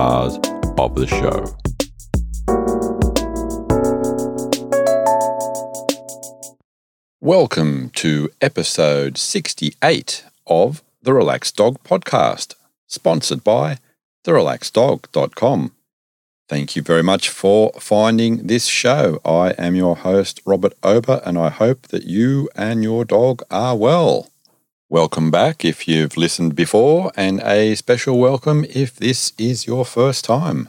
stars of the show. Welcome to episode 68 of the Relaxed Dog Podcast, sponsored by therelaxeddog.com. Thank you very much for finding this show. I am your host, Robert Ober, and I hope that you and your dog are well. Welcome back if you've listened before, and a special welcome if this is your first time.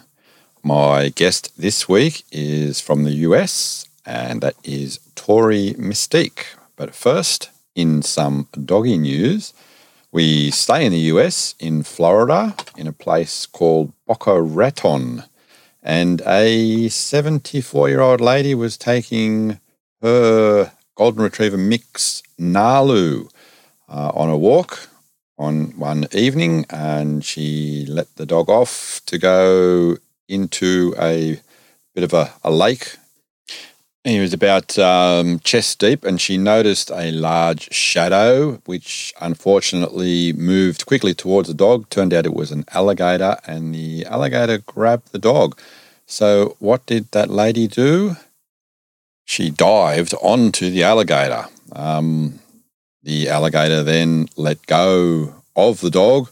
My guest this week is from the US, and that is Tori Mistick. But first, in some doggy news, we stay in the US, in Florida, in a place called Boca Raton and a 74 year old lady was taking her golden retriever mix Nalu uh, on a walk on one evening, and she let the dog off to go into a bit of a, a lake he was about um, chest deep, and she noticed a large shadow, which unfortunately moved quickly towards the dog. Turned out it was an alligator, and the alligator grabbed the dog. So, what did that lady do? She dived onto the alligator. Um, the alligator then let go of the dog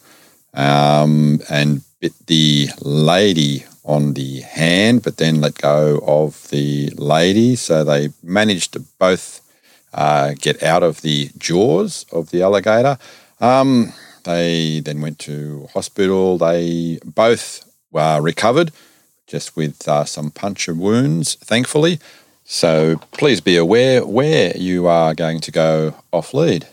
um, and bit the lady on the hand, but then let go of the lady. So they managed to both uh, get out of the jaws of the alligator. Um, they then went to hospital. They both were recovered, just with uh, some puncture wounds, thankfully. So please be aware where you are going to go off lead.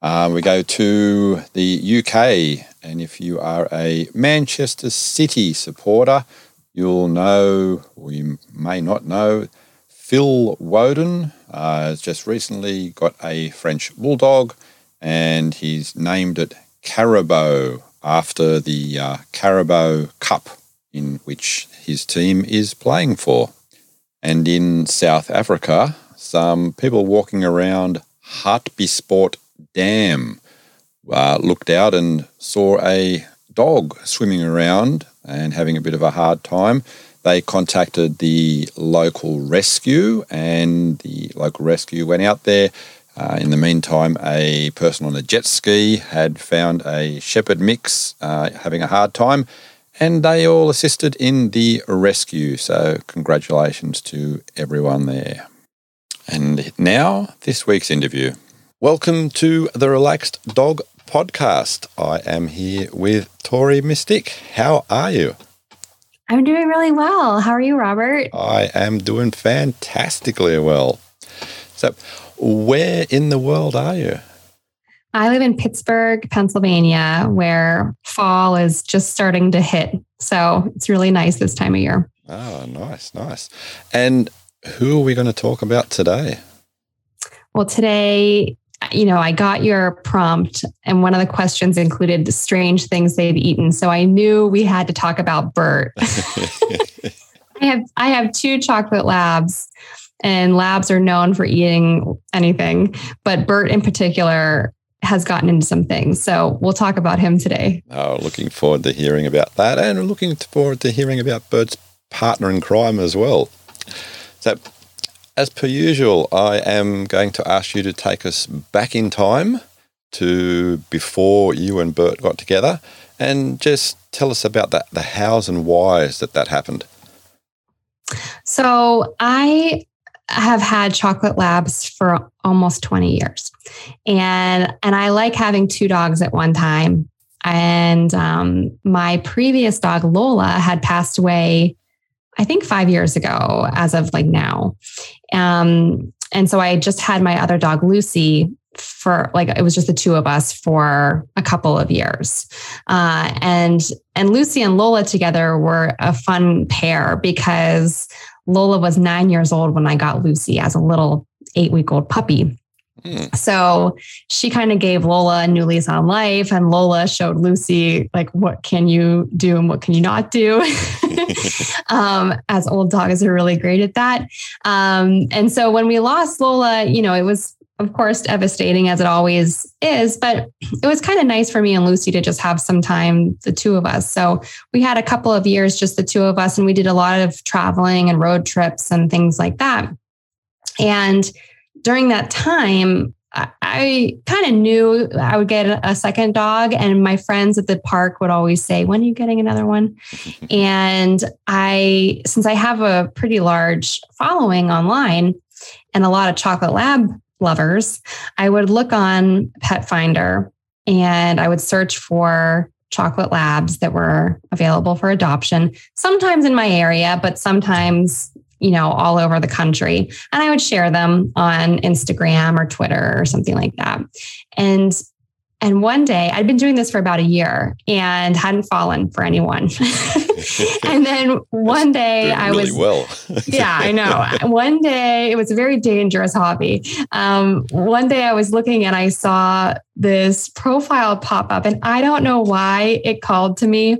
Uh, we go to the UK, and if you are a Manchester City supporter, you'll know, or you may not know, Phil Foden uh, has just recently got a French bulldog, and he's named it Carabao after the uh, Carabao Cup, in which his team is playing for. And in South Africa, some people walking around Hartbeespoort Dam uh, looked out and saw a dog swimming around and having a bit of a hard time. They contacted the local rescue, and the local rescue went out there. Uh, in the meantime, a person on a jet ski had found a shepherd mix uh, having a hard time, and they all assisted in the rescue. So, congratulations to everyone there. And now, this week's interview. Welcome to the Relaxed Dog Podcast. I am here with Tori Mistick. How are you? I'm doing really well. How are you, Robert? I am doing fantastically well. So, where in the world are you? I live in Pittsburgh, Pennsylvania, where fall is just starting to hit. So, it's really nice this time of year. Oh, nice, nice. And who are we going to talk about today? Well, today you know, I got your prompt, and one of the questions included the strange things they've eaten. So I knew we had to talk about Burt. I have I have two chocolate labs, and labs are known for eating anything, but Burt in particular has gotten into some things. So we'll talk about him today. Oh, looking forward to hearing about that, and looking forward to hearing about Burt's partner in crime as well. So as per usual, I am going to ask you to take us back in time to before you and Burt got together and just tell us about that, the hows and whys that that happened. So I have had chocolate labs for almost 20 years and and I like having two dogs at one time. And um, my previous dog, Lola, had passed away I think five years ago, as of like now. Um, and so I just had my other dog, Lucy, for like it was just the two of us for a couple of years uh, and and lucy and lola together were a fun pair because lola was nine years old when i got lucy as a little eight week old puppy Mm. So she kind of gave Lola a new lease on life, and Lola showed Lucy like what can you do and what can you not do. um, as old dogs are really great at that. Um, and so when we lost Lola, you know, it was of course devastating as it always is, but it was kind of nice for me and Lucy to just have some time, the two of us. So we had a couple of years, just the two of us, and we did a lot of traveling and road trips and things like that. And during that time, I kind of knew I would get a second dog, and my friends at the park would always say, When are you getting another one? and I, since I have a pretty large following online and a lot of chocolate lab lovers, I would look on Pet Finder and I would search for chocolate labs that were available for adoption, sometimes in my area, but sometimes you know, all over the country. And I would share them on Instagram or Twitter or something like that. And and one day I'd been doing this for about a year and hadn't fallen for anyone. and then one day I really was well. yeah, I know. One day it was a very dangerous hobby. Um, one day I was looking and I saw this profile pop up, and I don't know why it called to me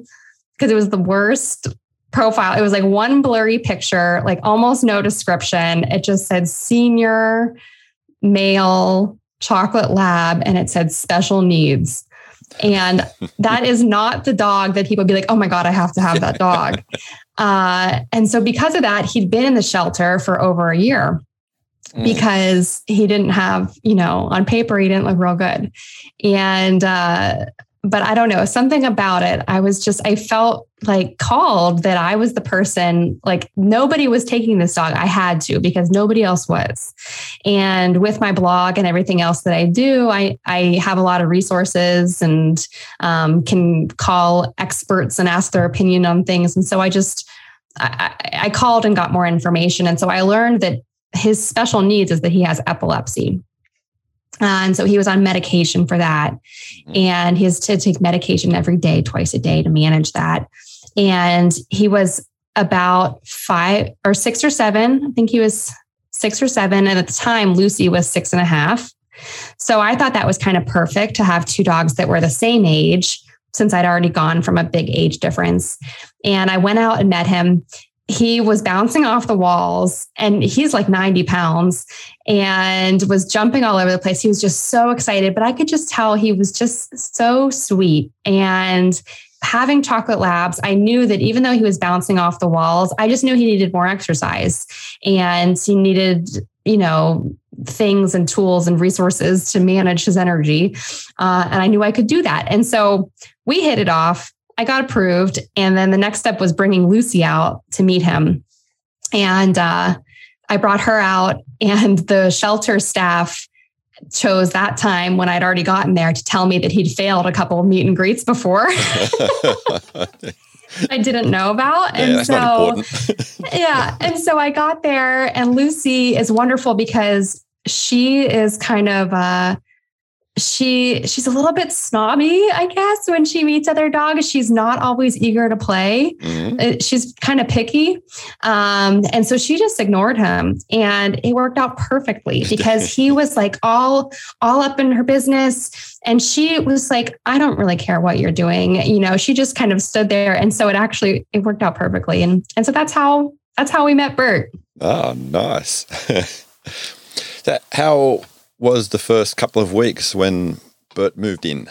because it was the worst profile. It was like one blurry picture, like almost no description. It just said senior male chocolate lab and it said special needs. And that is not the dog that people be like, oh my God, I have to have that dog. Uh, and so, because of that, he'd been in the shelter for over a year mm. because he didn't have, you know, on paper, he didn't look real good. And uh, but I don't know, something about it. I was just, I felt like called that I was the person, like nobody was taking this dog. I had to because nobody else was. And with my blog and everything else that I do, I, I have a lot of resources and um, can call experts and ask their opinion on things. And so I just, I, I called and got more information. And so I learned that his special needs is that he has epilepsy. And so he was on medication for that. Mm-hmm. And he has to take medication every day, twice a day to manage that. And he was about five or six or seven. I think he was six or seven. And at the time, Lucy was six and a half. So I thought that was kind of perfect to have two dogs that were the same age since I'd already gone from a big age difference. And I went out and met him he was bouncing off the walls and he's like 90 pounds and was jumping all over the place. He was just so excited, but I could just tell he was just so sweet. And having chocolate labs, I knew that even though he was bouncing off the walls, I just knew he needed more exercise and he needed, you know, things and tools and resources to manage his energy. Uh, and I knew I could do that. And so we hit it off I got approved. And then the next step was bringing Lucy out to meet him. And uh, I brought her out, and the shelter staff chose that time when I'd already gotten there to tell me that he'd failed a couple of meet and greets before. I didn't know about. And so, yeah. And so I got there, and Lucy is wonderful because she is kind of, uh, she she's a little bit snobby i guess when she meets other dogs. She's not always eager to play. Mm-hmm. Uh, she's kind of picky. Um, and so she just ignored him and it worked out perfectly because he was like all all up in her business and she was like i don't really care what you're doing you know? She just kind of stood there and so it actually it worked out perfectly and and so that's how that's how we met burt. Oh nice. That how was the first couple of weeks when Burt moved in?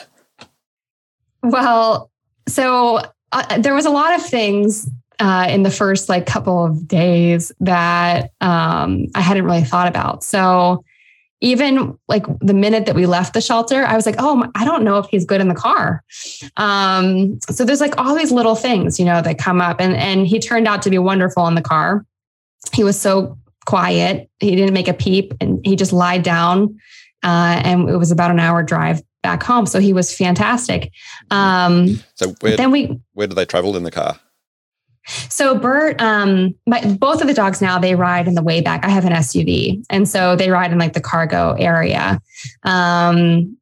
Well, so uh, there was a lot of things uh, in the first like couple of days that um, I hadn't really thought about. So even like the minute that we left the shelter, I was like, oh, I don't know if he's good in the car. Um, so there's like all these little things, you know, that come up, and and he turned out to be wonderful in the car. He was so quiet. He didn't make a peep and he just lied down. Uh, and it was about an hour drive back home. So he was fantastic. Um, so where, then we, where do they travel in the car? So Burt, um, my, both of the dogs now they ride in the way back. I have an SUV, and so they ride in like the cargo area. Um,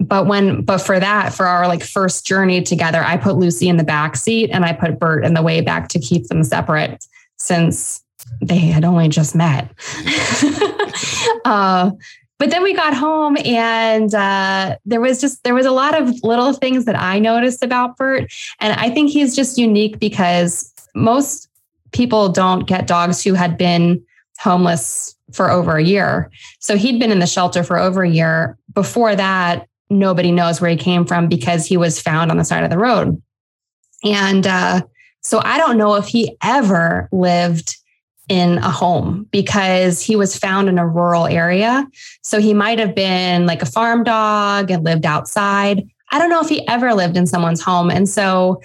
but when, but for that, for our like first journey together, I put Lucy in the back seat and I put Burt in the way back to keep them separate since they had only just met. uh, but then we got home and uh, there was just there was a lot of little things that I noticed about Burt, and I think he's just unique because most people don't get dogs who had been homeless for over a year. So he'd been in the shelter for over a year. Before that, nobody knows where he came from because he was found on the side of the road. And uh, so I don't know if he ever lived in a home because he was found in a rural area. So he might have been like a farm dog and lived outside. I don't know if he ever lived in someone's home. And so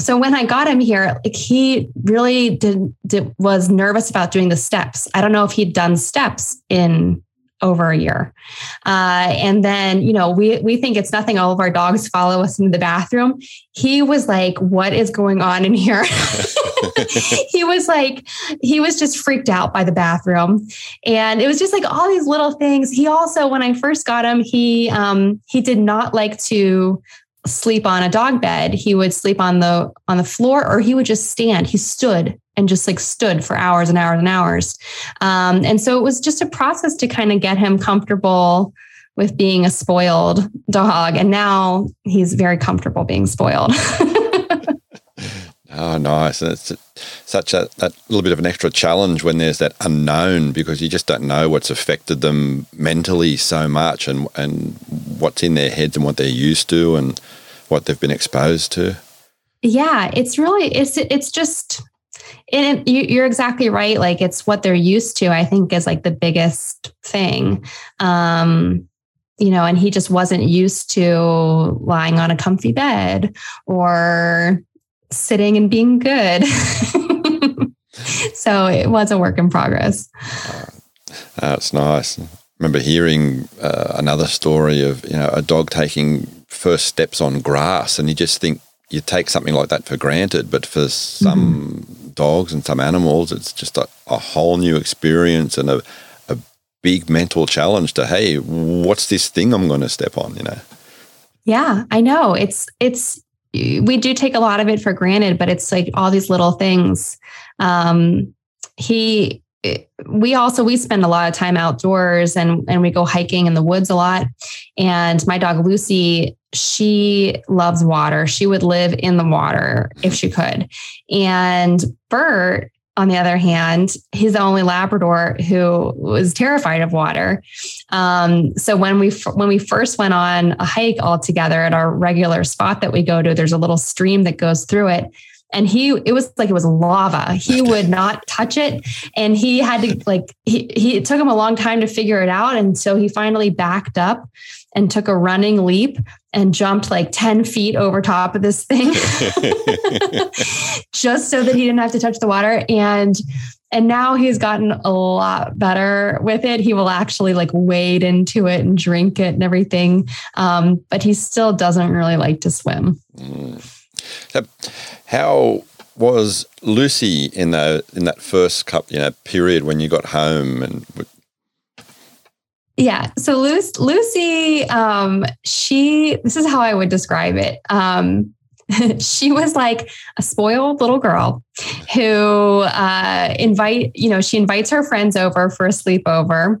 so when I got him here, like he really did, did was nervous about doing the steps. I don't know if he'd done steps in over a year. Uh, and then, you know, we we think it's nothing. All of our dogs follow us into the bathroom. He was like, "What is going on in here?" he was like, he was just freaked out by the bathroom, and it was just like all these little things. He also, when I first got him, he um, he did not like to sleep on a dog bed he would sleep on the on the floor or he would just stand. He stood and just like stood for hours and hours and hours. Um, and so it was just a process to kind of get him comfortable with being a spoiled dog and now he's very comfortable being spoiled oh nice and it's such a that little bit of an extra challenge when there's that unknown because you just don't know what's affected them mentally so much and and what's in their heads and what they're used to and what they've been exposed to. Yeah, it's really it's it's just and you're exactly right. Like it's what they're used to. I think is like the biggest thing. Um, you know, and he just wasn't used to lying on a comfy bed or sitting and being good. so it was a work in progress. Uh, that's nice remember hearing uh, another story of you know a dog taking first steps on grass, and you just think you take something like that for granted, but for some mm-hmm. dogs and some animals, it's just a, a whole new experience and a, a big mental challenge to hey, what's this thing I'm going to step on? You know. Yeah, I know. It's it's we do take a lot of it for granted, but it's like all these little things. Um, he we also we spend a lot of time outdoors and and we go hiking in the woods a lot. And my dog lucy she loves water. She would live in the water if she could. And burt on the other hand he's the only labrador who was terrified of water. Um, so when we when we first went on a hike all together at our regular spot that we go to there's a little stream that goes through it. And he it was like it was lava. He would not touch it. And he had to like he, he it took him a long time to figure it out. And so he finally backed up and took a running leap and jumped like 10 feet over top of this thing. Just so that he didn't have to touch the water. And and now he's gotten a lot better with it. He will actually like wade into it and drink it and everything. Um, but he still doesn't really like to swim. Mm. So, how was Lucy in the in that first cup, you know, period when you got home and? Yeah. So Lucy, um, she. This is how I would describe it. Um, she was like a spoiled little girl who uh, invite you know she invites her friends over for a sleepover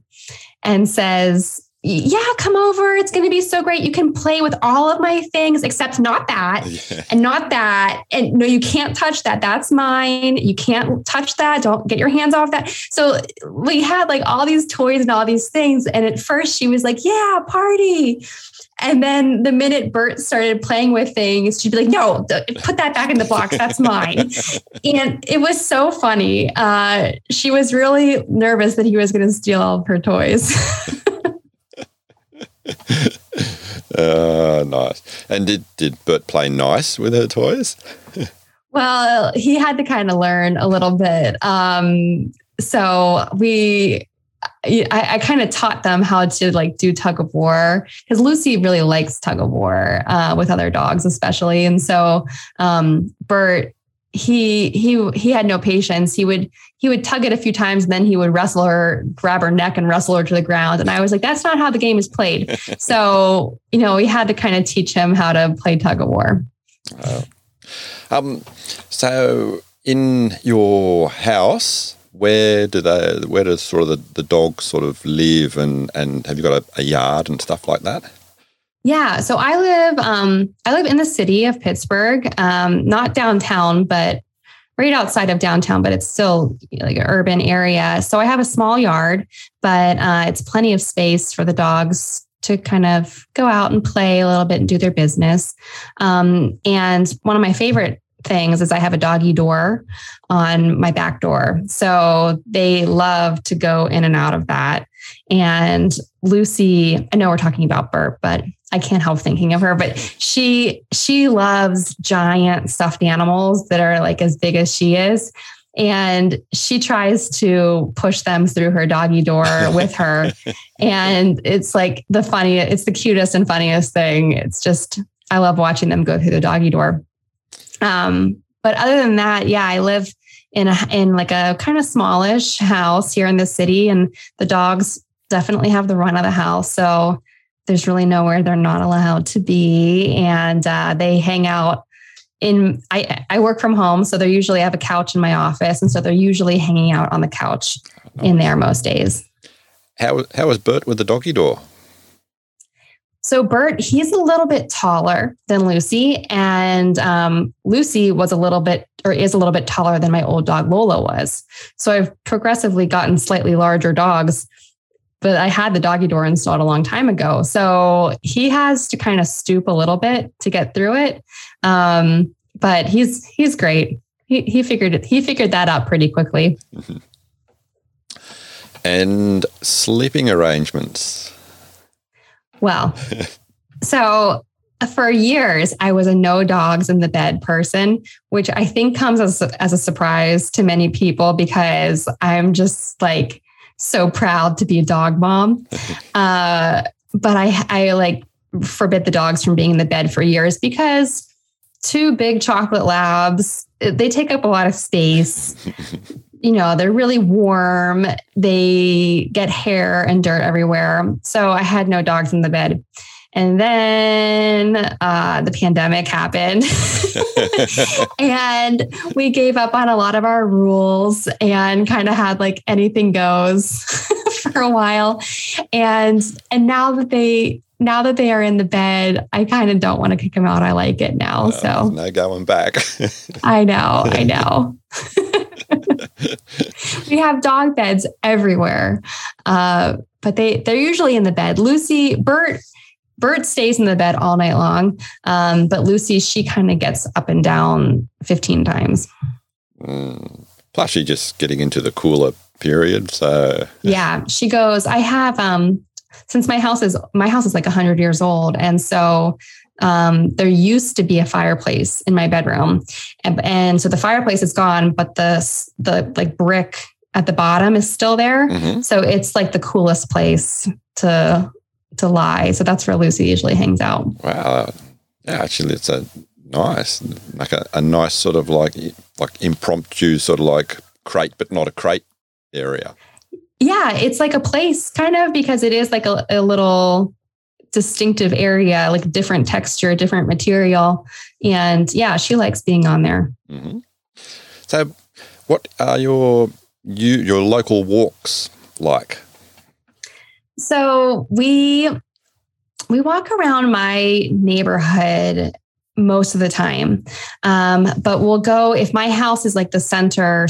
and says yeah, come over. It's going to be so great. You can play with all of my things, except not that yeah. and not that. And no, you can't touch that. That's mine. You can't touch that. Don't get your hands off that. So we had like all these toys and all these things. And at first she was like, yeah, party. And then the minute Burt started playing with things, she'd be like, no, put that back in the box. That's mine. and it was so funny. Uh, she was really nervous that he was going to steal all of her toys. uh, nice. And did did Burt play nice with her toys? well, he had to kind of learn a little bit. Um, so we I, I kind of taught them how to like do tug of war because Lucy really likes tug of war uh, with other dogs, especially. And so um, Burt he he he had no patience. He would he would tug it a few times, and then he would wrestle her, grab her neck, and wrestle her to the ground. And I was like, that's not how the game is played. so you know, we had to kind of teach him how to play tug of war. Um, so in your house, where do they? Where does sort of the, the dogs sort of live, and and have you got a, a yard and stuff like that? Yeah, so I live um, I live in the city of Pittsburgh, um, not downtown, but right outside of downtown, but it's still like an urban area. So I have a small yard, but uh, it's plenty of space for the dogs to kind of go out and play a little bit and do their business. Um, and one of my favorite things is I have a doggy door on my back door. So they love to go in and out of that. And Lucy, I know we're talking about Burt, but I can't help thinking of her, but she she loves giant stuffed animals that are like as big as she is. And she tries to push them through her doggy door with her. and it's like the funniest, it's the cutest and funniest thing. It's just, I love watching them go through the doggy door. Um, but other than that, yeah, I live in a in like a kind of smallish house here in the city, and the dogs definitely have the run of the house. So there's really nowhere they're not allowed to be, and uh, they hang out in. I I work from home, so they're usually I have a couch in my office, and so they're usually hanging out on the couch in there most days. How how is Burt with the doggy door? So Burt, he's a little bit taller than Lucy, and um, Lucy was a little bit or is a little bit taller than my old dog Lola was. So I've progressively gotten slightly larger dogs, but I had the doggy door installed a long time ago. So he has to kind of stoop a little bit to get through it. Um, but he's he's great. He he figured it, he figured that out pretty quickly. And sleeping arrangements. Well, so for years, I was a no dogs in the bed person, which I think comes as, as a surprise to many people because I'm just like so proud to be a dog mom. Uh, but I, I like forbid the dogs from being in the bed for years because two big chocolate labs, they take up a lot of space. you know, they're really warm. They get hair and dirt everywhere. So I had no dogs in the bed. And then uh, the pandemic happened. and we gave up on a lot of our rules and kind of had like anything goes for a while. And and now that they now that they are in the bed, I kind of don't want to kick them out. I like it now. Uh, so no going back. I know, I know. we have dog beds everywhere, uh, but they they're usually in the bed. Lucy, Burt, Burt stays in the bed all night long, um, but Lucy she kind of gets up and down fifteen times. Mm. Plus, she's just getting into the cooler period, so yeah, she goes. I have um since my house is my house is like 100 years old and so um, there used to be a fireplace in my bedroom and, and, so the fireplace is gone but the the like brick at the bottom is still there mm-hmm. so it's like the coolest place to to lie so that's where lucy usually hangs out wow yeah actually it's a nice like a, a nice sort of like like impromptu sort of like crate but not a crate area yeah, it's like a place kind of because it is like a, a little distinctive area, like different texture, different material. And yeah, she likes being on there. Mm-hmm. So, what are your you your local walks like? So we we walk around my neighborhood most of the time, um, but we'll go if my house is like the center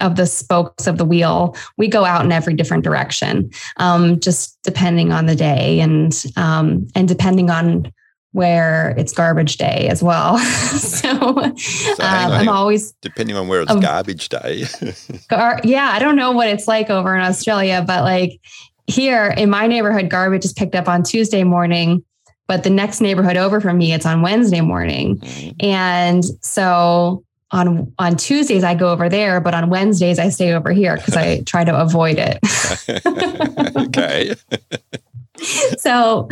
of the spokes of the wheel, we go out in every different direction, um, just depending on the day and um, and depending on where it's garbage day as well. so, so um, I'm always depending on where it's um, garbage day. gar- yeah, I don't know what it's like over in Australia, but like here in my neighborhood, garbage is picked up on Tuesday morning. But the next neighborhood over from me, it's on Wednesday morning. Mm-hmm. And so on on Tuesdays I go over there, but on Wednesdays I stay over here because I try to avoid it. okay. so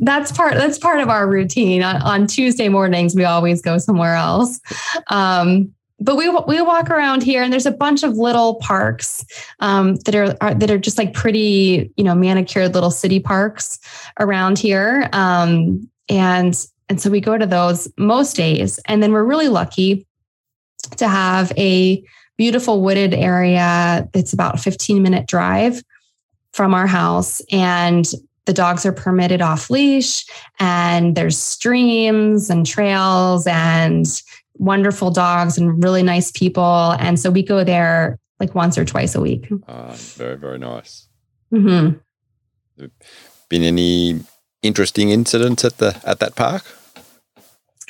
that's part that's part of our routine. On, on, Tuesday mornings, we always go somewhere else. Um, but we we walk around here, and there's a bunch of little parks um, that are, are, that are just like pretty, you know, manicured little city parks around here. Um, and and so we go to those most days, and then we're really lucky to have a beautiful wooded area. It's about a 15 minute drive from our house. And the dogs are permitted off leash, and there's streams and trails and wonderful dogs and really nice people. And so we go there like once or twice a week. Uh, very, very nice. Mm-hmm. Been any interesting incidents at the at that park?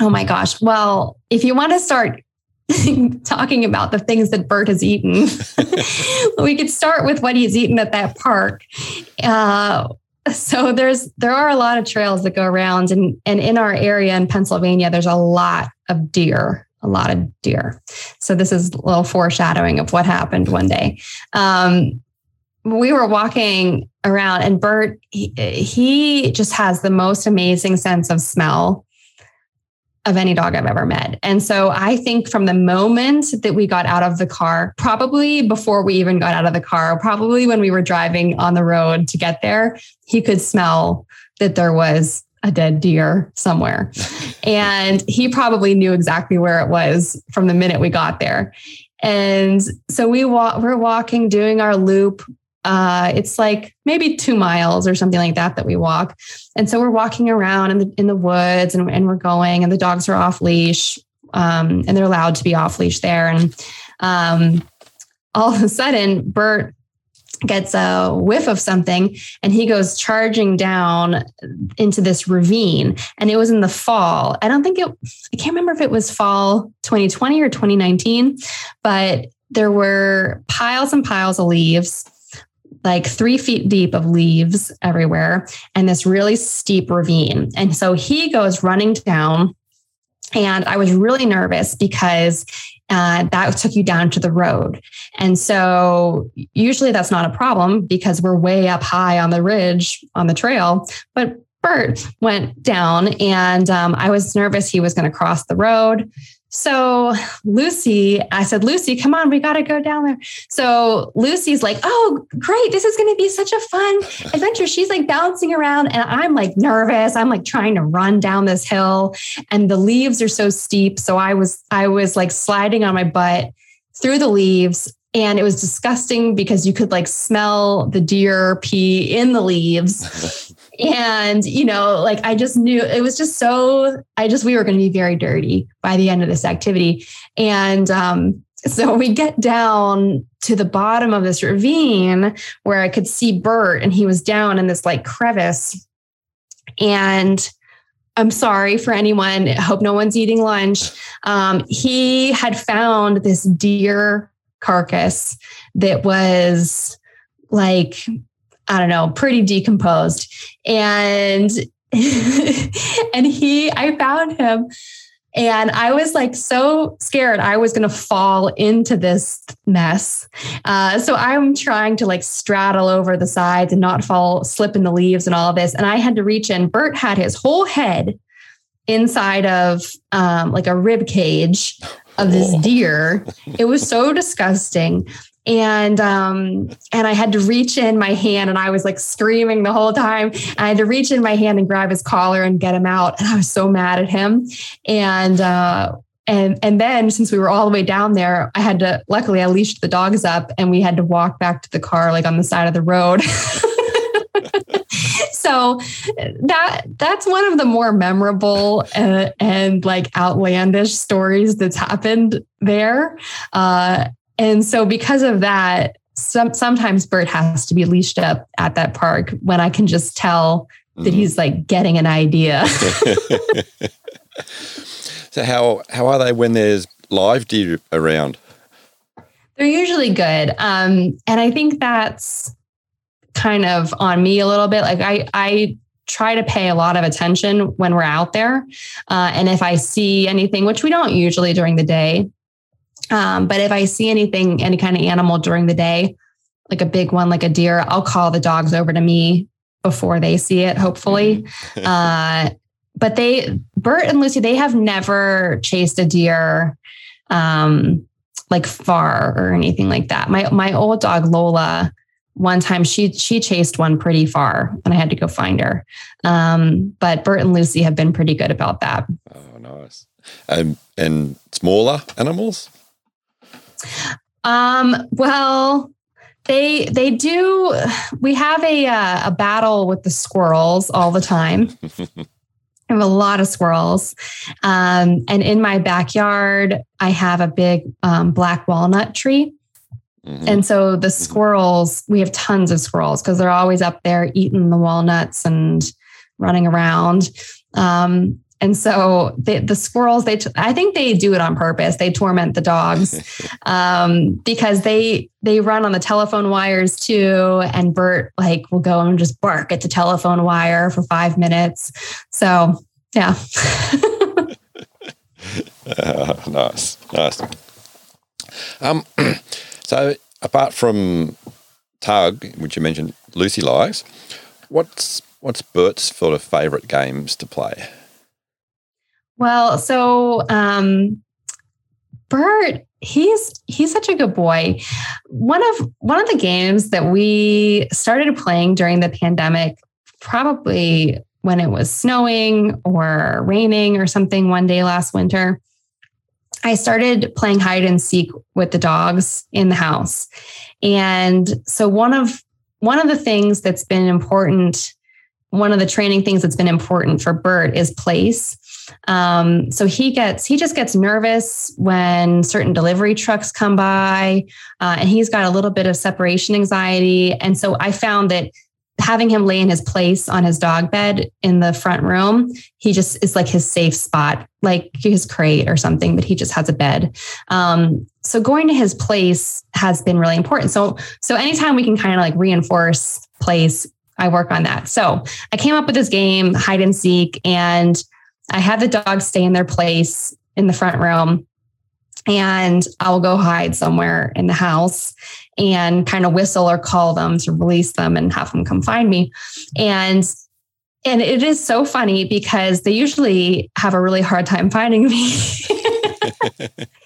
Oh my gosh. Well, if you want to start talking about the things that Burt has eaten, we could start with what he's eaten at that park. Uh, so there's there are a lot of trails that go around and and in our area in Pennsylvania there's a lot of deer a lot of deer so this is a little foreshadowing of what happened one day um, we were walking around and Burt he, he just has the most amazing sense of smell of any dog I've ever met. And so I think from the moment that we got out of the car, probably before we even got out of the car, probably when we were driving on the road to get there, he could smell that there was a dead deer somewhere. and he probably knew exactly where it was from the minute we got there. And so we wa- we're walking, doing our loop uh, it's like maybe two miles or something like that that we walk. And so we're walking around in the in the woods and, and we're going, and the dogs are off leash, um, and they're allowed to be off leash there. And um, all of a sudden, Burt gets a whiff of something and he goes charging down into this ravine and it was in the fall i don't think it i can't remember if it was fall 2020 or 2019 but there were piles and piles of leaves like three feet deep of leaves everywhere and this really steep ravine. And so he goes running down. And I was really nervous because uh, that took you down to the road. And so usually that's not a problem because we're way up high on the ridge on the trail. But Burt went down and um, I was nervous he was going to cross the road. So Lucy, I said, Lucy, come on, we got to go down there. So Lucy's like, oh, great. This is going to be such a fun adventure. She's like bouncing around and I'm like nervous. I'm like trying to run down this hill and the leaves are so steep. So I was, I was like sliding on my butt through the leaves and it was disgusting because you could like smell the deer pee in the leaves and you know like i just knew it was just so i just we were going to be very dirty by the end of this activity. And um so we get down to the bottom of this ravine where i could see burt and he was down in this like crevice. And i'm sorry for anyone I hope no one's eating lunch. Um, he had found this deer carcass that was like I don't know, pretty decomposed. And and he I found him and I was like so scared I was going to fall into this mess. Uh, so I'm trying to like straddle over the sides and not fall, slip in the leaves and all of this. And I had to reach in. Burt had his whole head inside of um, like a rib cage of this deer. It was so disgusting and um and i had to reach in my hand and i was like screaming the whole time. I had to reach in my hand and grab his collar and get him out and i was so mad at him. And uh and and then since we were all the way down there i had to luckily i leashed the dogs up and we had to walk back to the car like on the side of the road. So that that's one of the more memorable uh, and like outlandish stories that's happened there. Uh, and so because of that, some, sometimes Burt has to be leashed up at that park when I can just tell that mm-hmm. he's like getting an idea. so how how are they when there's live deer around? They're usually good. Um, and I think that's kind of on me a little bit. Like I I try to pay a lot of attention when we're out there. Uh, and if I see anything, which we don't usually during the day, um, but if I see anything, any kind of animal during the day, like a big one, like a deer, I'll call the dogs over to me before they see it, hopefully. Mm-hmm. uh, but they, Burt and Lucy, they have never chased a deer um, like far or anything like that. My my old dog Lola, one time she she chased one pretty far, and I had to go find her. Um, but Burt and Lucy have been pretty good about that. Oh, nice. Um, and smaller animals. Um, well, they they do. We have a uh, a battle with the squirrels all the time. I have a lot of squirrels, um, and in my backyard, I have a big um, black walnut tree. Mm-hmm. And so the mm-hmm. squirrels, we have tons of squirrels because they're always up there eating the walnuts and running around. Um, and so the, the squirrels, they, I think they do it on purpose. They torment the dogs um, because they, they run on the telephone wires too. And Burt like will go and just bark at the telephone wire for five minutes. So yeah. uh, nice. Nice. Um, so apart from Tug, which you mentioned Lucy likes, what's what's Burt's sort of favourite games to play? Well, so um, Burt, he's he's such a good boy. One of one of the games that we started playing during the pandemic, probably when it was snowing or raining or something one day last winter, I started playing hide and seek with the dogs in the house. And so one of one of the things that's been important, one of the training things that's been important for Burt is place. Um, so he gets he just gets nervous when certain delivery trucks come by, uh, and he's got a little bit of separation anxiety. And so I found that having him lay in his place on his dog bed in the front room, he just is like his safe spot, like his crate or something, but he just has a bed. Um, so going to his place has been really important. So, so anytime we can kind of like reinforce place, I work on that. So I came up with this game, hide and seek, and I had the dogs stay in their place in the front room and I'll go hide somewhere in the house and kind of whistle or call them to release them and have them come find me. And and it is so funny because they usually have a really hard time finding me.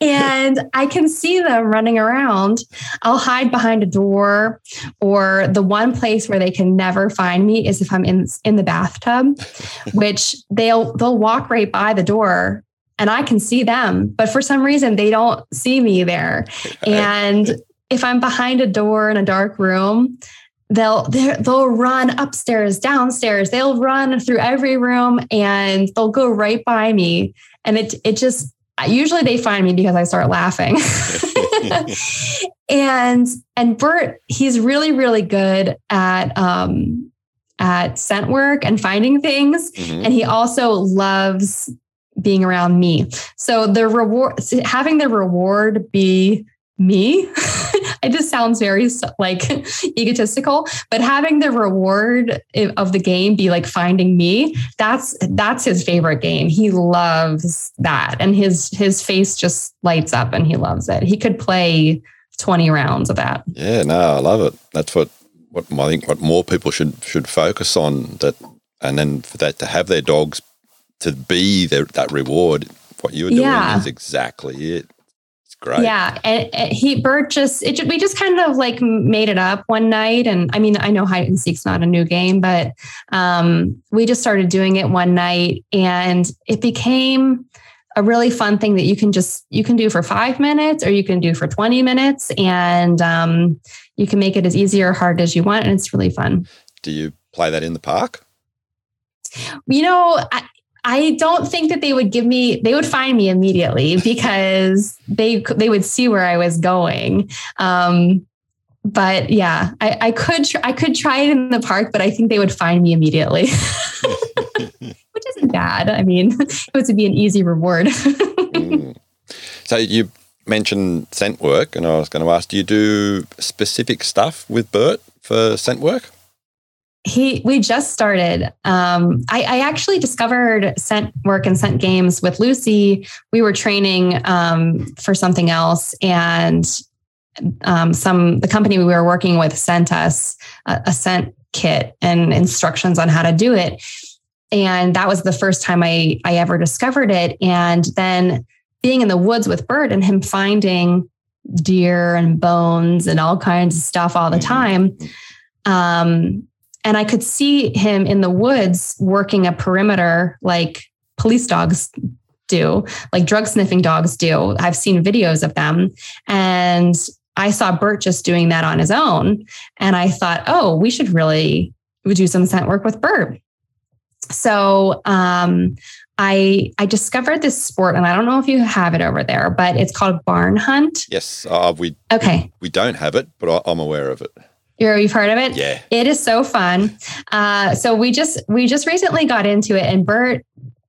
and I can see them running around. I'll hide behind a door, or the one place where they can never find me is if I'm in in the bathtub, which they'll they'll walk right by the door and I can see them, but for some reason they don't see me there. And if I'm behind a door in a dark room, they'll they'll run upstairs, downstairs. They'll run through every room and they'll go right by me. And it it just usually they find me because I start laughing. and and Burt, he's really really good at um at scent work and finding things. Mm-hmm. And he also loves being around me. So the reward, having the reward be me, it just sounds very like egotistical, but having the reward of the game be like finding me, that's that's his favorite game. He loves that. And his his face just lights up and he loves it. He could play 20 rounds of that. Yeah, no, I love it. That's what what I think what more people should should focus on that and then for that to have their dogs to be the, that reward, what you were doing yeah. is exactly it. Great. Yeah, and, and he Burt just it, we just kind of like made it up one night, and I mean I know hide and seek's not a new game, but um, we just started doing it one night, and it became a really fun thing that you can just you can do for five minutes or you can do for 20 minutes and um, you can make it as easy or hard as you want and it's really fun do you play that in the park you know I, I don't think that they would give me they would find me immediately because they they would see where I was going. Um, but yeah, I, I could I could try it in the park, but I think they would find me immediately, which isn't bad. I mean, it would be an easy reward. mm. So you mentioned scent work, and I was going to ask, do you do specific stuff with Burt for scent work? He we just started. Um, I, I, actually discovered scent work and scent games with lucy. We were training um, for something else and um, some the company we were working with sent us a, a, scent kit and instructions on how to do it. And that was the first time i i ever discovered it. And then being in the woods with burt and him finding deer and bones and all kinds of stuff all the mm-hmm. time um, and I could see him in the woods working a perimeter like police dogs do, like drug sniffing dogs do. I've seen videos of them. And I saw Burt just doing that on his own. And I thought, oh, we should really do some scent work with Burt. So um, I I discovered this sport, and I don't know if you have it over there, but it's called barn hunt. Yes, uh, we okay. We, we, don't have it, but I, am aware of it. You're, you've heard of it? Yeah. It is so fun. Uh, so we just we just recently got into it, and Burt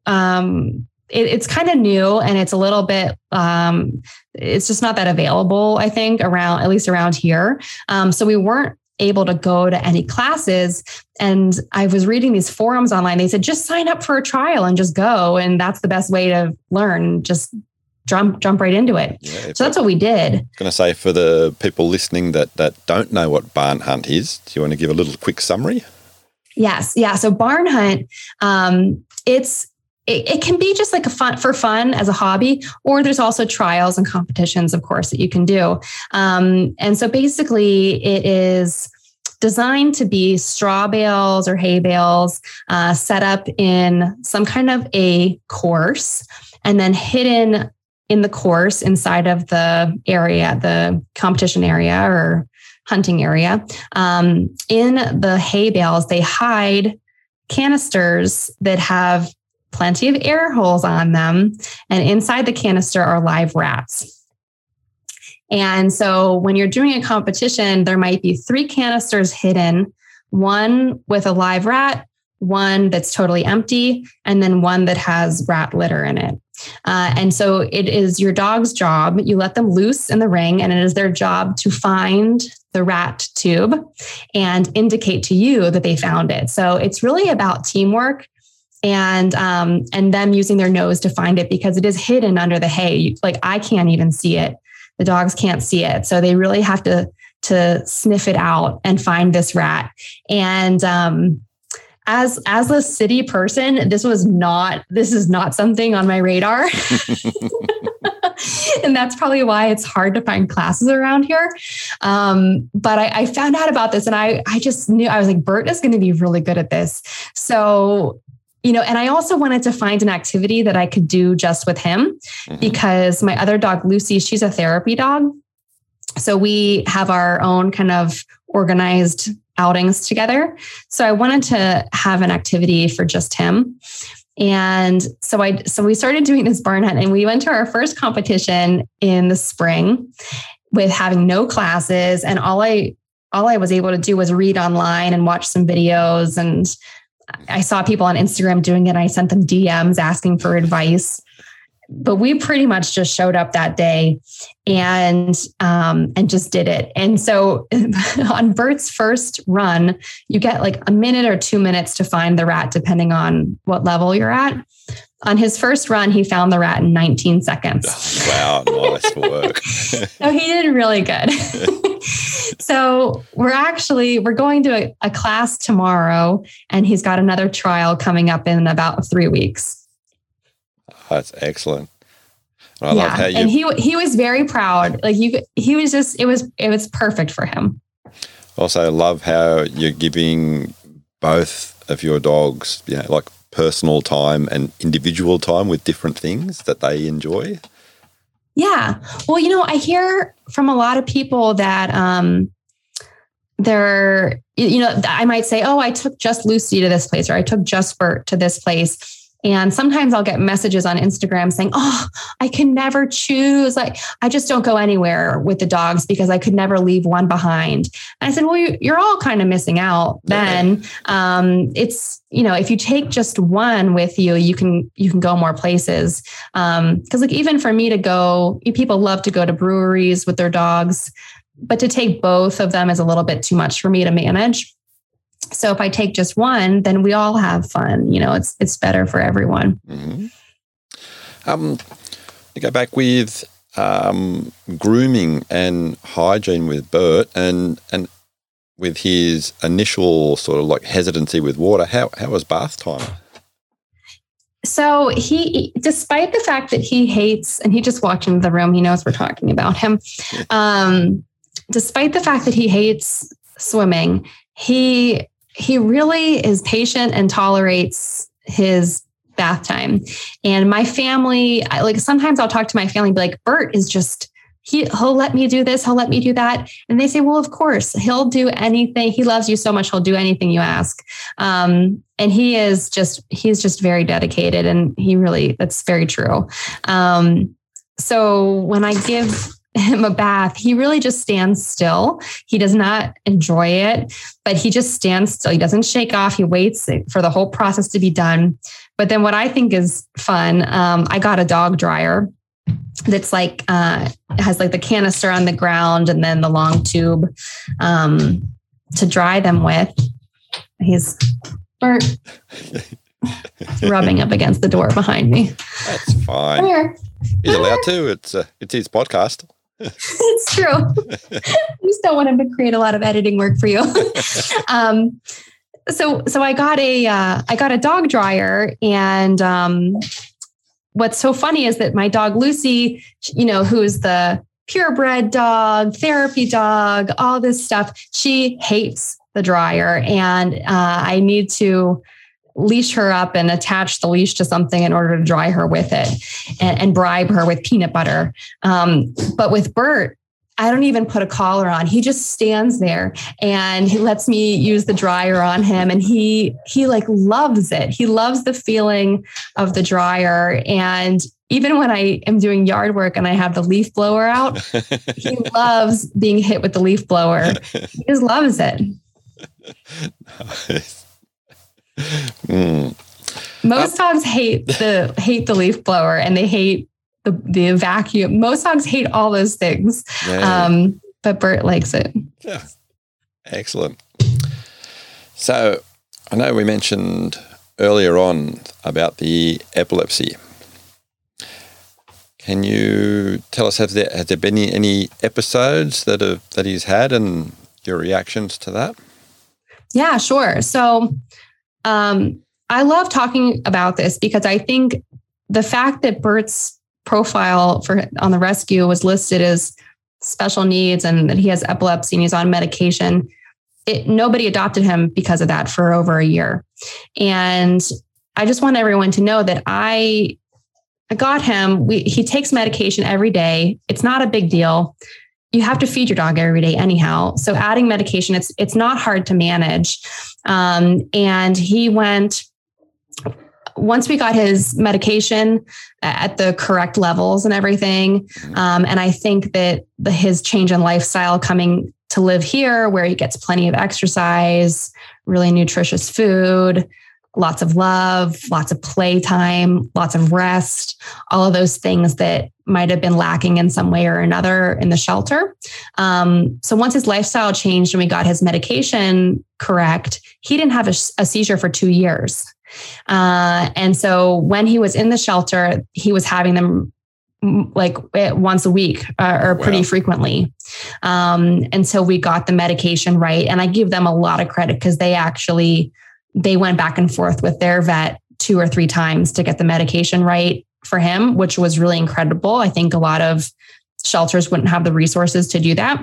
um, it, it's kind of new and it's a little bit um, it's just not that available i think around at least around here um, so we weren't able to go to any classes and i was reading these forums online they said just sign up for a trial and just go and that's the best way to learn just jump jump right into it. Yeah, so that's what we did. i'm going to say for the people listening that that don't know what barn hunt is do you want to give a little quick summary? Yes yeah so barn hunt um, it's it, it, can be just like a fun for fun as a hobby, or there's also trials and competitions, of course, that you can do. Um, and so basically, it is designed to be straw bales or hay bales uh, set up in some kind of a course and then hidden in the course inside of the area, the competition area or hunting area. Um, in the hay bales, they hide canisters that have plenty of air holes on them. And inside the canister are live rats. And so when you're doing a competition, there might be three canisters hidden one with a live rat, one that's totally empty, and then one that has rat litter in it. Uh, and so it is your dog's job. You let them loose in the ring, and it is their job to find the rat tube and indicate to you that they found it. So it's really about teamwork and um, and them using their nose to find it because it is hidden under the hay. Like I can't even see it. The dogs can't see it, so they really have to to sniff it out and find this rat. And um, as as a city person, this was not this is not something on my radar. and that's probably why it's hard to find classes around here. Um, but I, I, found out about this and I, I just knew I was like, Burt is going to be really good at this. So you know, and I also wanted to find an activity that I could do just with him mm-hmm. because my other dog, Lucy, she's a therapy dog. So we have our own kind of organized outings together. So I wanted to have an activity for just him. And so I so we started doing this barn hunt and we went to our first competition in the spring with having no classes and all I all I was able to do was read online and watch some videos and I saw people on Instagram doing it. I sent them DMs asking for advice. But we pretty much just showed up that day and um, and just did it. And so on Burt's first run, you get like a minute or two minutes to find the rat, depending on what level you're at. On his first run, he found the rat in 19 seconds. Wow, nice work. so he did really good. so we're actually we're going to a, a, class tomorrow, and he's got another trial coming up in about three weeks. That's excellent. I yeah, you- and he he was very proud. Like you, he was just it was it was perfect for him. Also, I love how you're giving both of your dogs, you know, like personal time and individual time with different things that they enjoy. Yeah. Well, you know, I hear from a lot of people that um, they're, you know, I might say, oh, I took just Lucy to this place or I took just Burt to this place. And sometimes I'll get messages on Instagram saying, Oh, I can never choose. Like, I just don't go anywhere with the dogs because I could never leave one behind. And I said, Well, you're all kind of missing out then. Um, it's, you know, if you take just one with you, you can you can go more places. Um, because like even for me to go, people love to go to breweries with their dogs, but to take both of them is a little bit too much for me to manage so if I take just one, then we all have fun. You know, it's it's better for everyone. Mm-hmm. Um, to go back with um, grooming and hygiene with Burt, and and with his initial sort of like hesitancy with water, how how was bath time? So he, despite the fact that he hates, and he just walked into the room, he knows we're talking about him. Um, despite the fact that he hates swimming, he he really is patient and tolerates his bath time. And my family, I, like sometimes I'll talk to my family be like, Burt is just he, he'll let me do this, he'll let me do that. And they say, well, of course, he'll do anything. He loves you so much, he'll do anything you ask. Um, and he is just, he's just very dedicated. And he really, that's very true. Um, so when I give him a bath, he really just stands still. He does not enjoy it, but he just stands still. He doesn't shake off. He waits for the whole process to be done. But then what I think is fun, um, I got a dog dryer that's like uh, has like the canister on the ground and then the long tube um, to dry them with. He's Burt rubbing up against the door behind me. That's fine. He's allowed to. It's uh, it's his podcast. It's true. I just don't want him to create a lot of editing work for you. um, so so I got a uh, I got a dog dryer and um, what's so funny is that my dog Lucy, you know, who's the purebred dog, therapy dog, all this stuff, she hates the dryer. And uh, I need to leash her up and attach the leash to something in order to dry her with it and, and bribe her with peanut butter. Um, but with Burt, I don't even put a collar on. He just stands there and he lets me use the dryer on him and he he like loves it. He loves the feeling of the dryer and even when I am doing yard work and I have the leaf blower out, he loves being hit with the leaf blower. He just loves it. Mm. Most dogs hate the hate the leaf blower and they hate the, the vacuum. Most dogs hate all those things. Yeah. Um, but Burt likes it. Yeah. Excellent. So I know we mentioned earlier on about the epilepsy. Can you tell us have there have there been any, any episodes that have that he's had and your reactions to that? Yeah, sure. So um, I love talking about this because I think the fact that Burt's profile for on the rescue was listed as special needs and that he has epilepsy and he's on medication. It, nobody adopted him because of that for over a year. And I just want everyone to know that I I got him. We, he takes medication every day. It's not a big deal. You have to feed your dog every day anyhow. So adding medication, it's it's not hard to manage. Um, and he went once we got his medication at the correct levels and everything, mm-hmm. um, and I think that the, his change in lifestyle coming to live here, where he gets plenty of exercise, really nutritious food, lots of love, lots of playtime, lots of rest, all of those things that might have been lacking in some way or another in the shelter. Um, so once his lifestyle changed and we got his medication correct, he didn't have a, a seizure for two years. Uh, and so when he was in the shelter, he was having them like eh, once a week uh, or pretty wow. frequently. Um, and so we got the medication right. And I give them a lot of credit because they actually they went back and forth with their vet two or three times to get the medication right for him, which was really incredible. I think a lot of shelters wouldn't have the resources to do that.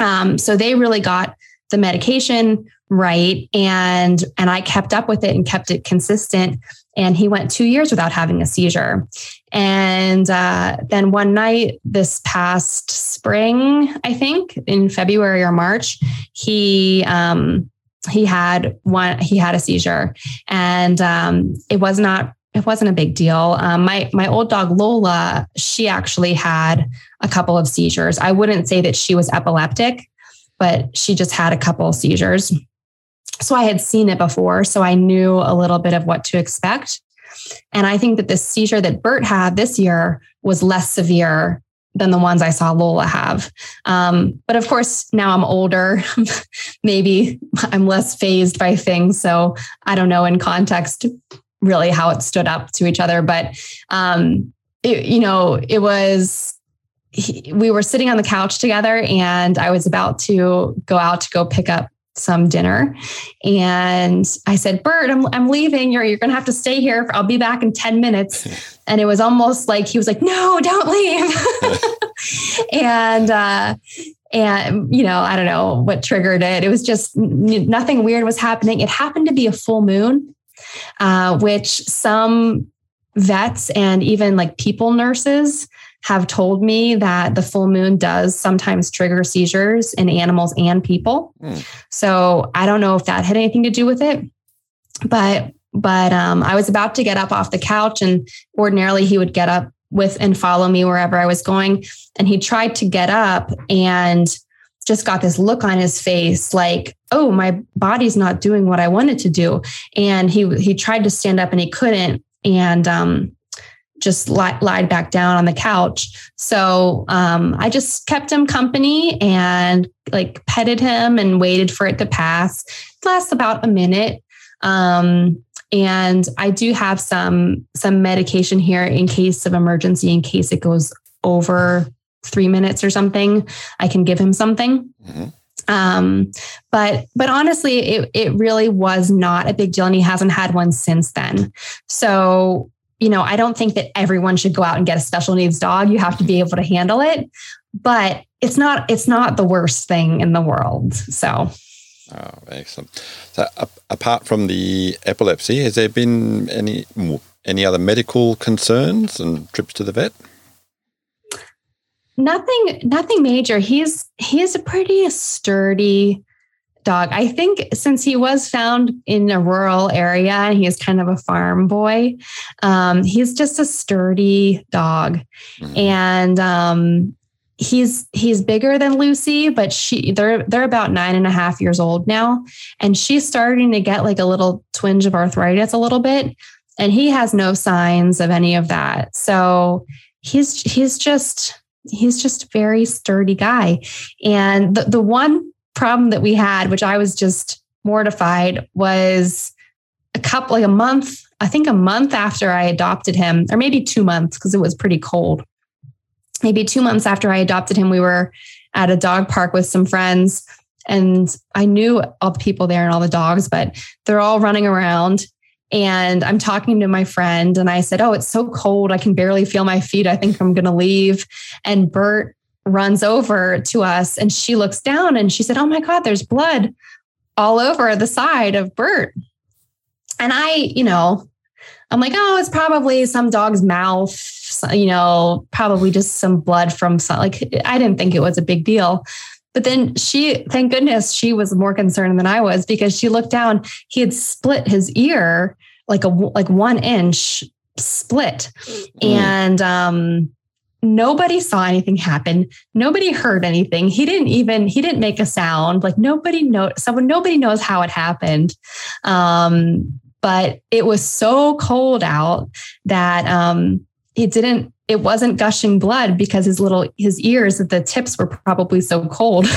Um, so they really got the medication right and and i kept up with it and kept it consistent and he went two years without having a seizure and uh, then one night this past spring i think in february or march he um, he had one he had a seizure and um, it was not it wasn't a big deal. Um, my my old dog Lola, she actually had a couple of seizures. I wouldn't say that she was epileptic, but she just had a couple of seizures. So I had seen it before, so I knew a little bit of what to expect. And I think that the seizure that Burt had this year was less severe than the ones I saw Lola have. Um, but of course, now I'm older. Maybe I'm less phased by things. So I don't know in context really how it stood up to each other. But, um, it, you know, it was he, we were sitting on the couch together and I was about to go out to go pick up some dinner. And I said, Burt, I'm, I'm leaving. You're, you're going to have to stay here. I'll be back in 10 minutes. And it was almost like he was like, no, don't leave. and, uh, and, you know, I don't know what triggered it. It was just nothing weird was happening. It happened to be a full moon. uh, which some vets and even like people nurses have told me that the full moon does sometimes trigger seizures in animals and people. Mm. So I don't know if that had anything to do with it, but but um, I was about to get up off the couch, and ordinarily he would get up with and follow me wherever I was going, and he tried to get up and just got this look on his face like oh my body's not doing what i wanted to do and he he tried to stand up and he couldn't and um, just li- lied back down on the couch. So um, I just kept him company and like petted him and waited for it to pass. It lasts about a minute. Um, and I do have some some medication here in case of emergency, in case it goes over three minutes or something. I can give him something. Mm-hmm. Um, but but honestly, it it really was not a big deal, and he hasn't had one since then. So you know, I don't think that everyone should go out and get a special needs dog. You have to be able to handle it, but it's not it's not the worst thing in the world. So. Oh, excellent. So, uh, apart from the epilepsy, has there been any any other medical concerns and trips to the vet? Nothing, nothing major. He's he's a pretty sturdy dog. I think since he was found in a rural area and he is kind of a farm boy, um, he's just a sturdy dog. Mm-hmm. And um, he's he's bigger than Lucy, but she they're they're about nine and a half years old now. And she's starting to get like a little twinge of arthritis a little bit. And he has no signs of any of that. So he's he's just he's just a very sturdy guy. And the, the one problem that we had, which I was just mortified, was a couple, like a month, I think a month after I adopted him, or maybe two months because it was pretty cold. Maybe two months after I adopted him, we were at a dog park with some friends. And I knew all the people there and all the dogs, but they're all running around. And I'm talking to my friend, and I said, Oh, it's so cold. I can barely feel my feet. I think I'm going to leave. And Burt runs over to us and she looks down and she said, Oh my God, there's blood all over the side of Burt. And I, you know, I'm like, oh, it's probably some dog's mouth, you know, probably just some blood from some, like, I didn't think it was a big deal. But then she, thank goodness, she was more concerned than I was because she looked down. He had split his ear like a like one inch split, mm. and um, nobody saw anything happen. Nobody heard anything. He didn't even he didn't make a sound. Like nobody know someone nobody knows how it happened. Um, but it was so cold out that um, it didn't it wasn't gushing blood because his little his ears at the tips were probably so cold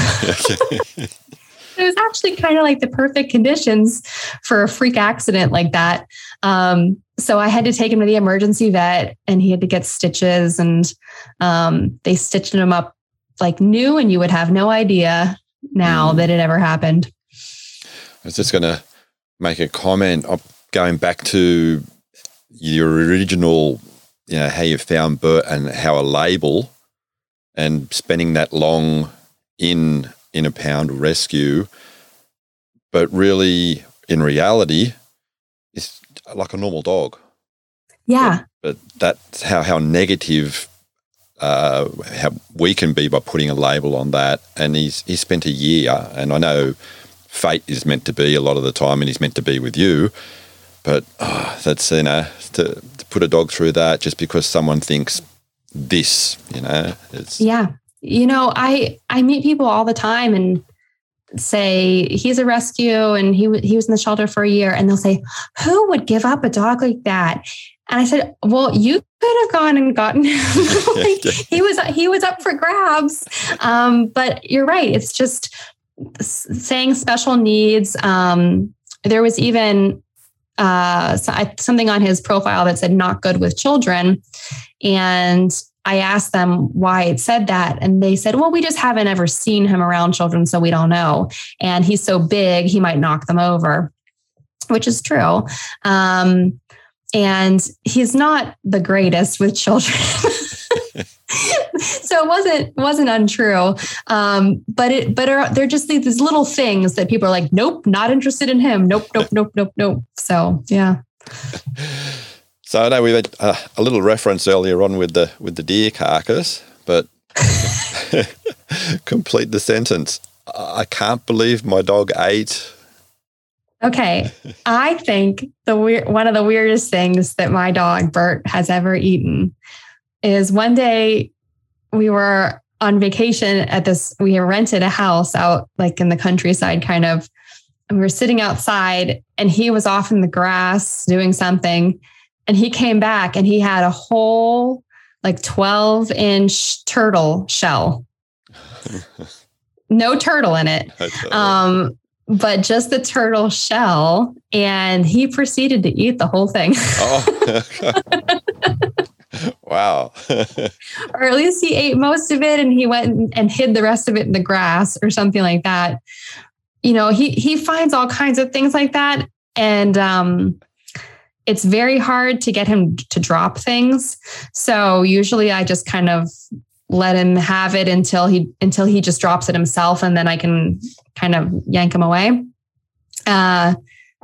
it was actually kind of like the perfect conditions for a freak accident like that um, so I had to take him to the emergency vet and he had to get stitches and um, they stitched him up like new and you would have no idea now mm. that it ever happened. I was just going to make a comment I'm going back to your original, you know, how you found Burt and how a label and spending that long in in a pound rescue, but really in reality, it's like a normal dog. Yeah. But, but that's how how negative uh, how we can be by putting a label on that. And he's he spent a year, and I know fate is meant to be a lot of the time, and he's meant to be with you. But oh, that's you know to, to put a dog through that just because someone thinks this, you know, it's yeah. You know, I I meet people all the time, and say he's a rescue and he he was in the shelter for a year and they'll say who would give up a dog like that? And i said well you could have gone and gotten like, he was he was up for grabs. Um, but you're right it's just saying special needs um, there was even uh, something on his profile that said not good with children. And I asked them why it said that. And they said, well, we just haven't ever seen him around children, so we don't know. And he's so big, he might knock them over, which is true. Um, and he's not the greatest with children. so it wasn't wasn't untrue um, but it but are, they're just these little things that people are like nope not interested in him nope nope nope nope nope so yeah so i know we had a, a little reference earlier on with the with the deer carcass but complete the sentence. I can't believe my dog ate. Okay, I think the weird one of the weirdest things that my dog Burt has ever eaten is one day we were on vacation at this we rented a house out like in the countryside kind of and we were sitting outside and he was off in the grass doing something and he came back and he had a whole like 12 inch turtle shell no turtle in it um but just the turtle shell. And he proceeded to eat the whole thing. oh. wow. or at least he ate most of it and he went and hid the rest of it in the grass or something like that. You know, he he finds all kinds of things like that. And um it's very hard to get him to drop things. So usually I just kind of let him have it until he until he just drops it himself and then I can kind of yank him away. Uh,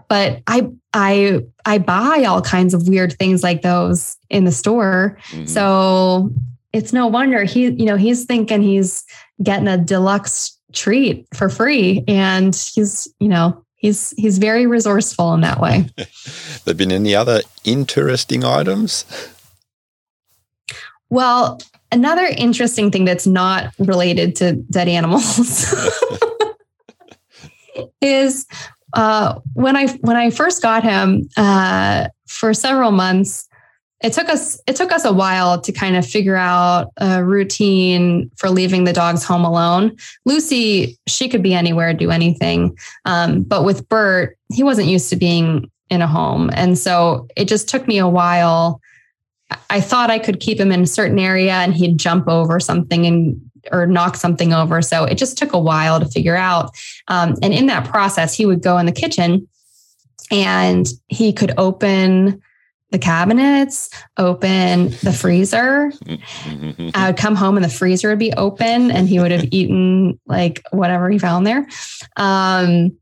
but I I I buy all kinds of weird things like those in the store. Mm-hmm. So it's no wonder he you know he's thinking he's getting a deluxe treat for free and he's you know he's he's very resourceful in that way. there have been any other interesting items? Well, another interesting thing that's not related to dead animals is uh, when I when I first got him uh, for several months. It took us it took us a while to kind of figure out a routine for leaving the dogs home alone. Lucy, she could be anywhere, do anything, um, but with Burt, he wasn't used to being in a home, and so it just took me a while I thought I could keep him in a certain area and he'd jump over something and or knock something over. So it just took a while to figure out. Um, and in that process, he would go in the kitchen and he could open the cabinets, open the freezer. I would come home and the freezer would be open and he would have eaten like whatever he found there. Um,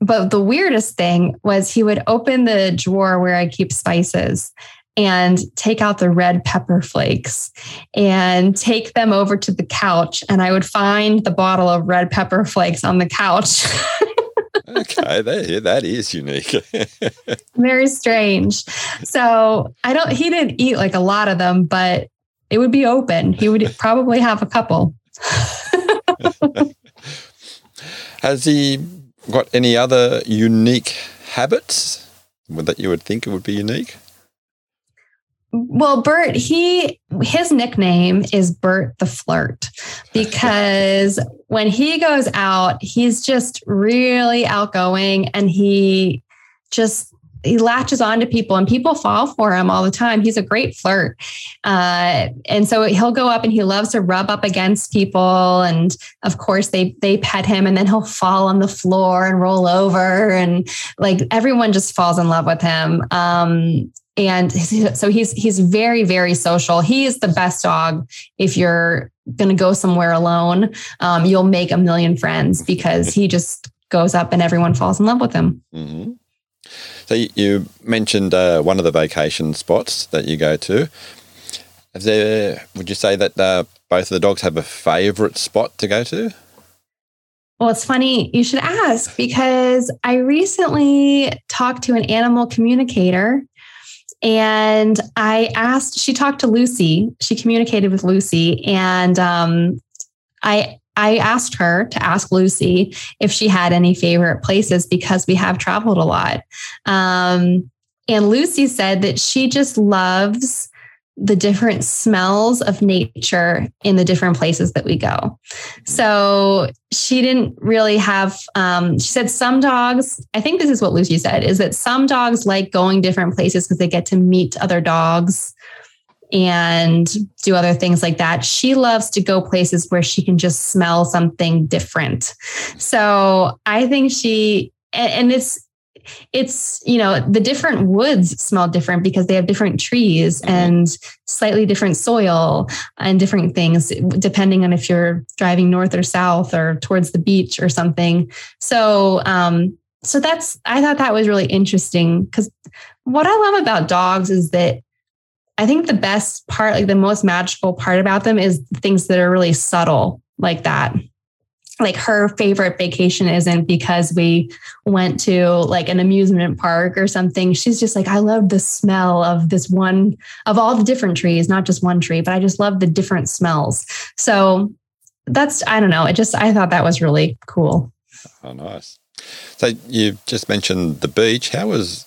but the weirdest thing was he would open the drawer where I keep spices and take out the red pepper flakes and take them over to the couch. And I would find the bottle of red pepper flakes on the couch. okay, that, that is unique. Very strange. So I don't, he didn't eat like a lot of them, but it would be open. He would probably have a couple. Has he got any other unique habits that you would think it would be unique? Well, Burt, he his nickname is Burt the Flirt because when he goes out, he's just really outgoing and he just he latches on to people and people fall for him all the time. He's a great flirt. Uh, and so he'll go up and he loves to rub up against people. And of course they, they pet him and then he'll fall on the floor and roll over. And like everyone just falls in love with him. Um, and so he's he's very very social. He is the best dog if you're going to go somewhere alone. Um, you'll make a million friends because he just goes up and everyone falls in love with him. Mm-hmm. so you mentioned uh, one of the vacation spots that you go to. There, would you say that uh, both of the dogs have a favorite spot to go to? Well, it's funny you should ask because I recently talked to an animal communicator and I asked, she talked to Lucy, she communicated with Lucy, and um, I I asked her to ask Lucy if she had any favorite places because we have traveled a lot. Um, and Lucy said that she just loves the different smells of nature in the different places that we go. So she didn't really have, um, she said some dogs, I think this is what Lucy said, is that some dogs like going different places because they get to meet other dogs and do other things like that. She loves to go places where she can just smell something different. So I think she, and it's, it's you know the different woods smell different because they have different trees mm-hmm. and slightly different soil and different things depending on if you're driving north or south or towards the beach or something so um so that's i thought that was really interesting because what i love about dogs is that i think the best part like the most magical part about them is things that are really subtle like that like her favorite vacation isn't because we went to like an amusement park or something. She's just like, I love the smell of this one, of all the different trees, not just one tree, but I just love the different smells. So that's, I don't know. It just, I thought that was really cool. Oh, nice. So you just mentioned the beach. How was,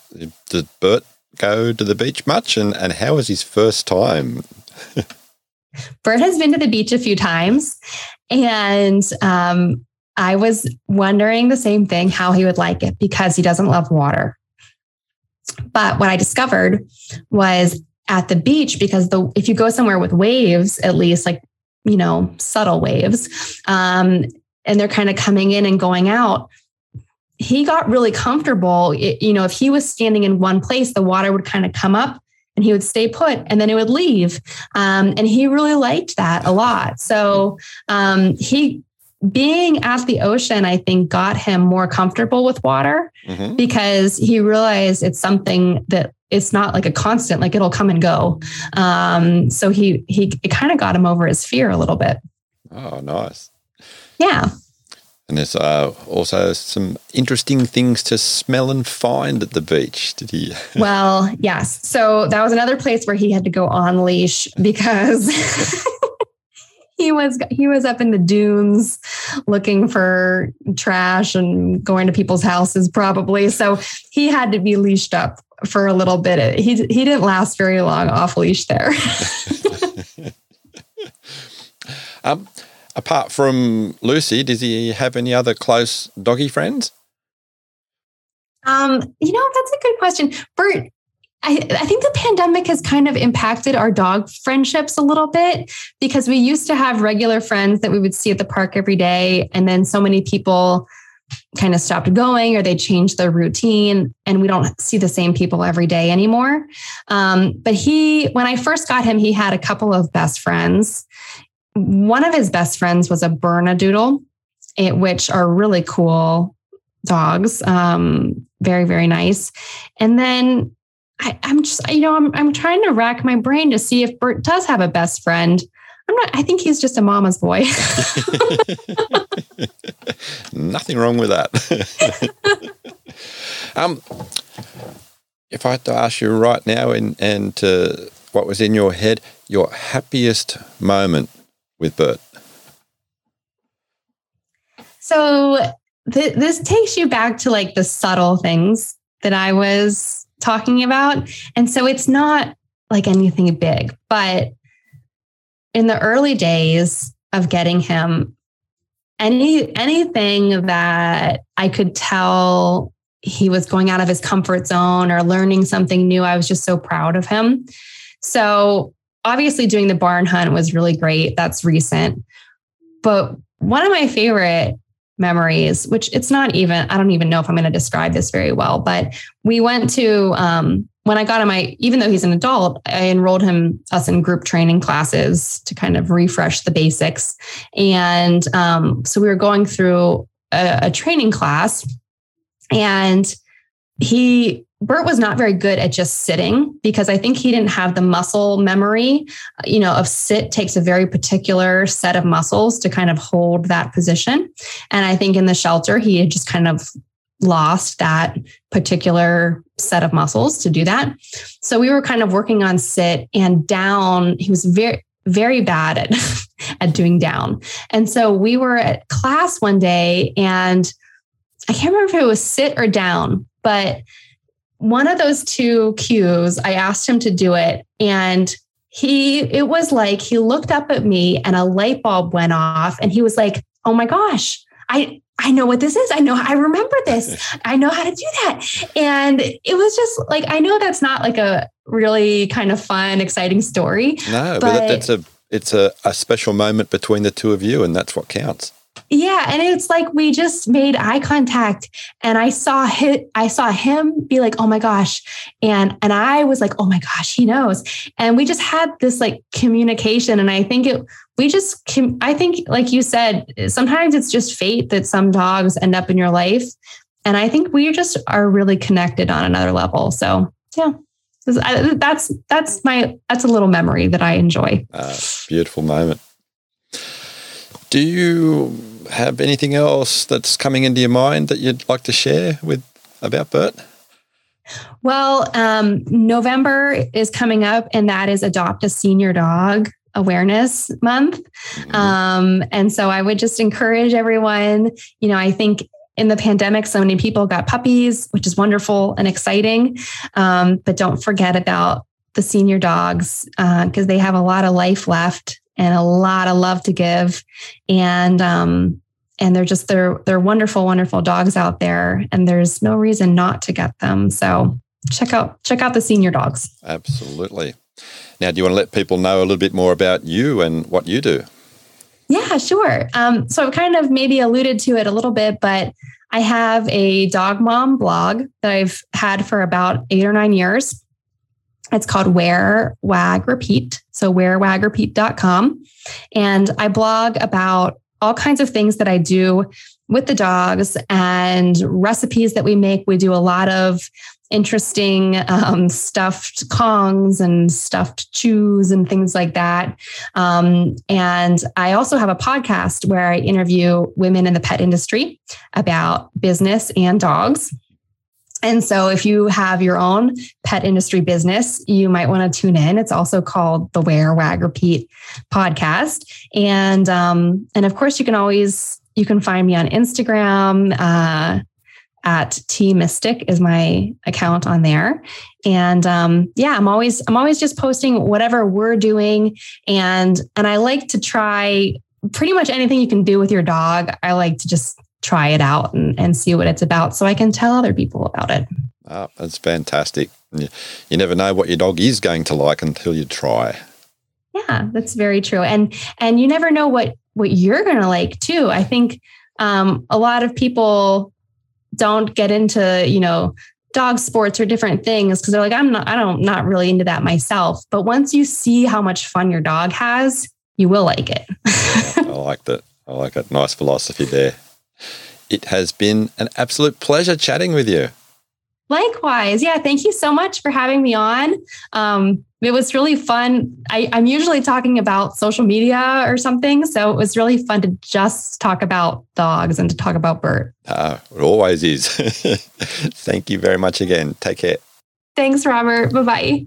did Burt go to the beach much? And, and how was his first time? Burt has been to the beach a few times and um, I was wondering the same thing how he would like it because he doesn't love water. But what I discovered was at the beach, because the if you go somewhere with waves, at least like, you know, subtle waves, um, and they're kind of coming in and going out, he got really comfortable. It, you know, if he was standing in one place, the water would kind of come up and he would stay put and then it would leave. Um, and he really liked that a lot. So um, he, being at the ocean, I think got him more comfortable with water mm-hmm. because he realized it's something that it's not like a constant, like it'll come and go. Um, so he, he, it kind of got him over his fear a little bit. Oh, nice. Yeah. And there's uh, also some interesting things to smell and find at the beach. Did he? well, yes. So that was another place where he had to go on leash because he was he was up in the dunes looking for trash and going to people's houses probably. So he had to be leashed up for a little bit. He he didn't last very long off leash there. um, apart from Lucy, does he have any other close doggy friends? Um, you know, that's a good question. Burt, I, I, think the pandemic has kind of impacted our dog friendships a little bit because we used to have regular friends that we would see at the park every day. And then so many people kind of stopped going or they changed their routine and we don't see the same people every day anymore. Um, but he, when I first got him, he had a couple of best friends one of his best friends was a Bernedoodle, it, which are really cool dogs. Um, very, very nice. And then I, am just, you know, I'm, I'm trying to rack my brain to see if Burt does have a best friend. I'm not, I think he's just a mama's boy. Nothing wrong with that. um, if I had to ask you right now and, and uh, what was in your head, your happiest moment with Burt? So th- this takes you back to like the subtle things that I was talking about. And so it's not like anything big, but in the early days of getting him, any anything that I could tell he was going out of his comfort zone or learning something new, I was just so proud of him. So obviously doing the barn hunt was really great. That's recent. But one of my favorite memories, which it's not even, I don't even know if I'm going to describe this very well, but we went to, um, when I got him, I, even though he's an adult, I enrolled him us in group training classes to kind of refresh the basics. And um, so we were going through a, a training class and he Burt was not very good at just sitting because I think he didn't have the muscle memory. You know, of sit takes a very particular set of muscles to kind of hold that position. And I think in the shelter, he had just kind of lost that particular set of muscles to do that. So we were kind of working on sit and down. He was very, very bad at, at doing down. And so we were at class one day and I can't remember if it was sit or down, but one of those two cues, I asked him to do it. And he, it was like he looked up at me and a light bulb went off and he was like, oh my gosh, I, I know what this is. I know, I remember this. I know how to do that. And it was just like, I know that's not like a really kind of fun, exciting story. No, but, but it's a, it's a, a special moment between the two of you and that's what counts. Yeah, and it's like we just made eye contact and I saw him I saw him be like, "Oh my gosh." And and I was like, "Oh my gosh, he knows." And we just had this like communication and I think it we just I think like you said, sometimes it's just fate that some dogs end up in your life. And I think we just are really connected on another level. So, yeah. That's that's my that's a little memory that I enjoy. Uh, beautiful moment. Do you have anything else that's coming into your mind that you'd like to share with about Burt? Well, um, November is coming up, and that is Adopt a Senior Dog Awareness Month. Mm-hmm. Um, and so I would just encourage everyone, you know, I think in the pandemic, so many people got puppies, which is wonderful and exciting. Um, but don't forget about the senior dogs because uh, they have a lot of life left and a lot of love to give. And um, and they're just they're they're wonderful, wonderful dogs out there, and there's no reason not to get them. So check out check out the senior dogs. Absolutely. Now, do you want to let people know a little bit more about you and what you do? Yeah, sure. Um, so I've kind of maybe alluded to it a little bit, but I have a dog mom blog that I've had for about eight or nine years. It's called Wear Wag Repeat. So wearwagrepeat.com. And I blog about all kinds of things that I do with the dogs and recipes that we make. We do a lot of interesting um, stuffed Kongs and stuffed chews and things like that. Um, and I also have a podcast where I interview women in the pet industry about business and dogs. And so, if you have your own pet industry business, you might want to tune in. It's also called the Wear Wag Repeat podcast, and um, and of course, you can always you can find me on Instagram. Uh, at T Mistick is my account on there. And um, yeah, I'm always I'm always just posting whatever we're doing, and and I like to try pretty much anything you can do with your dog. I like to just try it out and, and see what it's about, so I can tell other people about it. Oh, that's fantastic. You, you never know what your dog is going to like until you try. Yeah, that's very true. And and you never know what what you're going to like too. I think um, a lot of people don't get into, you know, dog sports or different things because they're like, I'm not, I don't, not really into that myself. But once you see how much fun your dog has, you will like it. I like that. I like it. Nice philosophy there. It has been an absolute pleasure chatting with you. Likewise. Yeah. Thank you so much for having me on. Um, it was really fun. I, am usually talking about social media or something. So it was really fun to just talk about dogs and to talk about Burt. Uh, it always is. Thank you very much again. Take care. Thanks, Robert. Bye bye.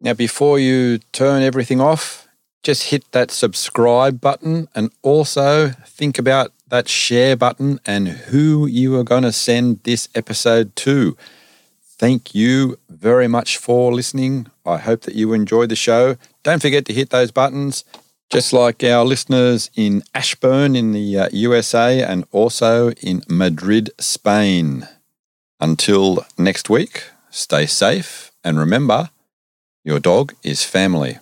Now, before you turn everything off, just hit that subscribe button and also think about that share button and who you are going to send this episode to. Thank you very much for listening. I hope that you enjoyed the show. Don't forget to hit those buttons, just like our listeners in Ashburn in the uh, USA and also in Madrid, Spain. Until next week, stay safe and remember your dog is family.